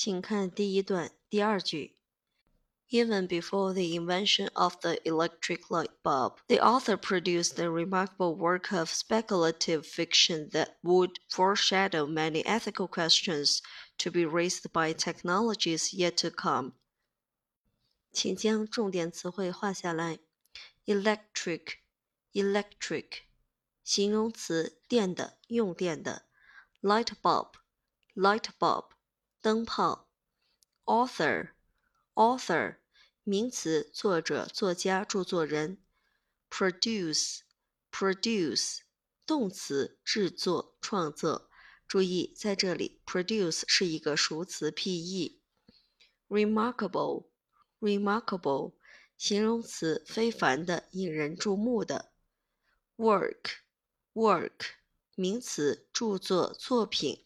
请看第一段第二句。Even before the invention of the electric light bulb, the author produced a remarkable work of speculative fiction that would foreshadow many ethical questions to be raised by technologies yet to come. 请将重点词汇画下来。Electric, electric，形容词，电的，用电的。Light bulb, light bulb， 灯泡。Author, author。名词，作者、作家、著作人。produce，produce，动词，制作、创作。注意，在这里，produce 是一个熟词，P-E。remarkable，remarkable，形容词，非凡的、引人注目的。work，work，名词，著作、作品。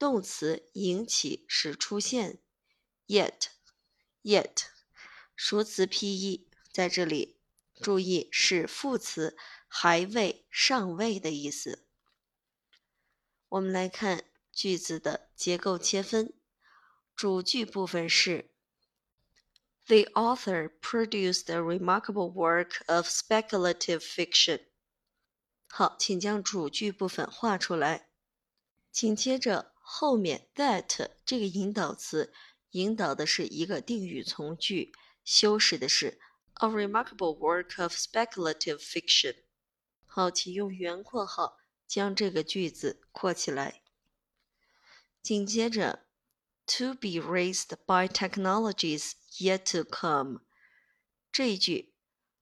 动词，引起、使出现。yet yet 熟词 P-E 在这里，注意是副词，还未、尚未的意思。我们来看句子的结构切分，主句部分是：The author produced a remarkable work of speculative fiction。好，请将主句部分画出来。紧接着后面 that 这个引导词，引导的是一个定语从句。修饰的是 a remarkable work of speculative fiction。好，请用圆括号将这个句子括起来。紧接着，to be raised by technologies yet to come 这一句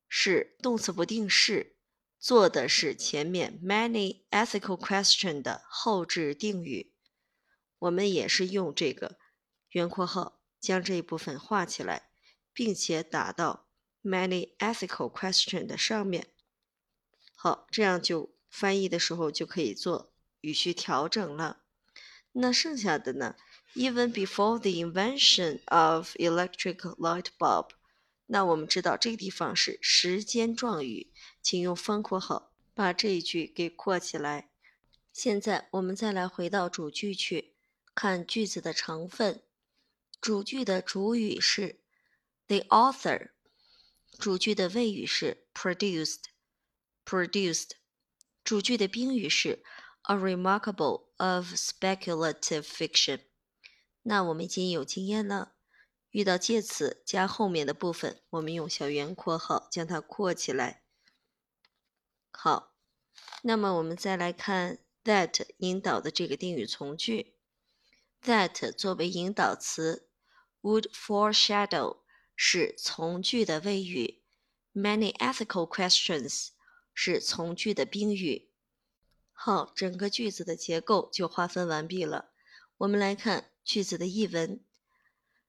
是动词不定式，做的是前面 many ethical question 的后置定语。我们也是用这个圆括号将这一部分画起来。并且打到 many ethical question 的上面。好，这样就翻译的时候就可以做语序调整了。那剩下的呢？Even before the invention of electric light bulb，那我们知道这个地方是时间状语，请用方括号把这一句给括起来。现在我们再来回到主句去看句子的成分。主句的主语是。The author，主句的谓语是 produced，produced，主句的宾语是 a remarkable of speculative fiction。那我们已经有经验了，遇到介词加后面的部分，我们用小圆括号将它括起来。好，那么我们再来看 that 引导的这个定语从句，that 作为引导词，would foreshadow。是从句的谓语，many ethical questions 是从句的宾语。好，整个句子的结构就划分完毕了。我们来看句子的译文。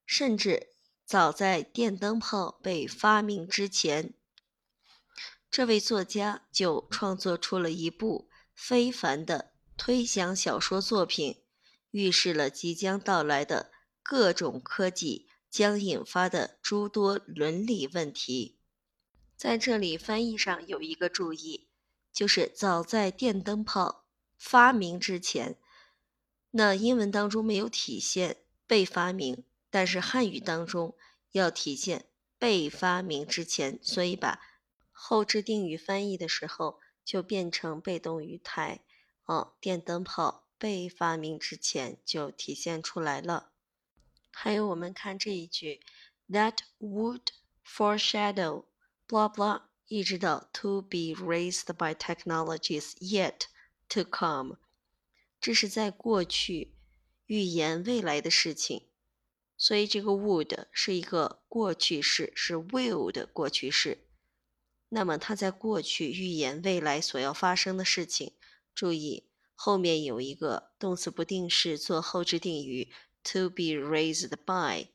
甚至早在电灯泡被发明之前，这位作家就创作出了一部非凡的推想小说作品，预示了即将到来的各种科技。将引发的诸多伦理问题，在这里翻译上有一个注意，就是早在电灯泡发明之前，那英文当中没有体现被发明，但是汉语当中要体现被发明之前，所以把后置定语翻译的时候就变成被动语态，哦，电灯泡被发明之前就体现出来了。还有，我们看这一句，that would foreshadow，blah blah，一直到 to be raised by technologies yet to come，这是在过去预言未来的事情，所以这个 would 是一个过去式，是 will 的过去式。那么它在过去预言未来所要发生的事情，注意后面有一个动词不定式做后置定语。to be raised by。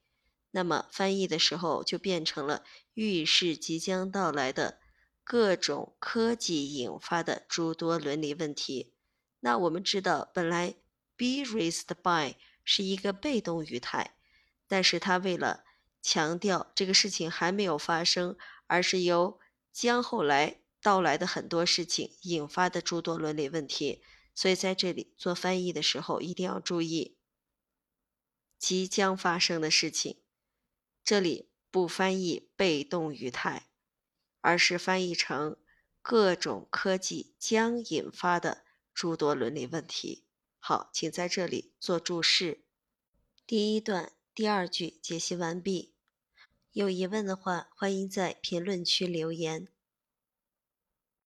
那么翻译的时候就变成了预示即将到来的各种科技引发的诸多伦理问题。那我们知道，本来 be raised by 是一个被动语态，但是它为了强调这个事情还没有发生，而是由将后来到来的很多事情引发的诸多伦理问题，所以在这里做翻译的时候一定要注意即将发生的事情。这里不翻译被动语态，而是翻译成各种科技将引发的诸多伦理问题。好，请在这里做注释。第一段第二句解析完毕。有疑问的话，欢迎在评论区留言。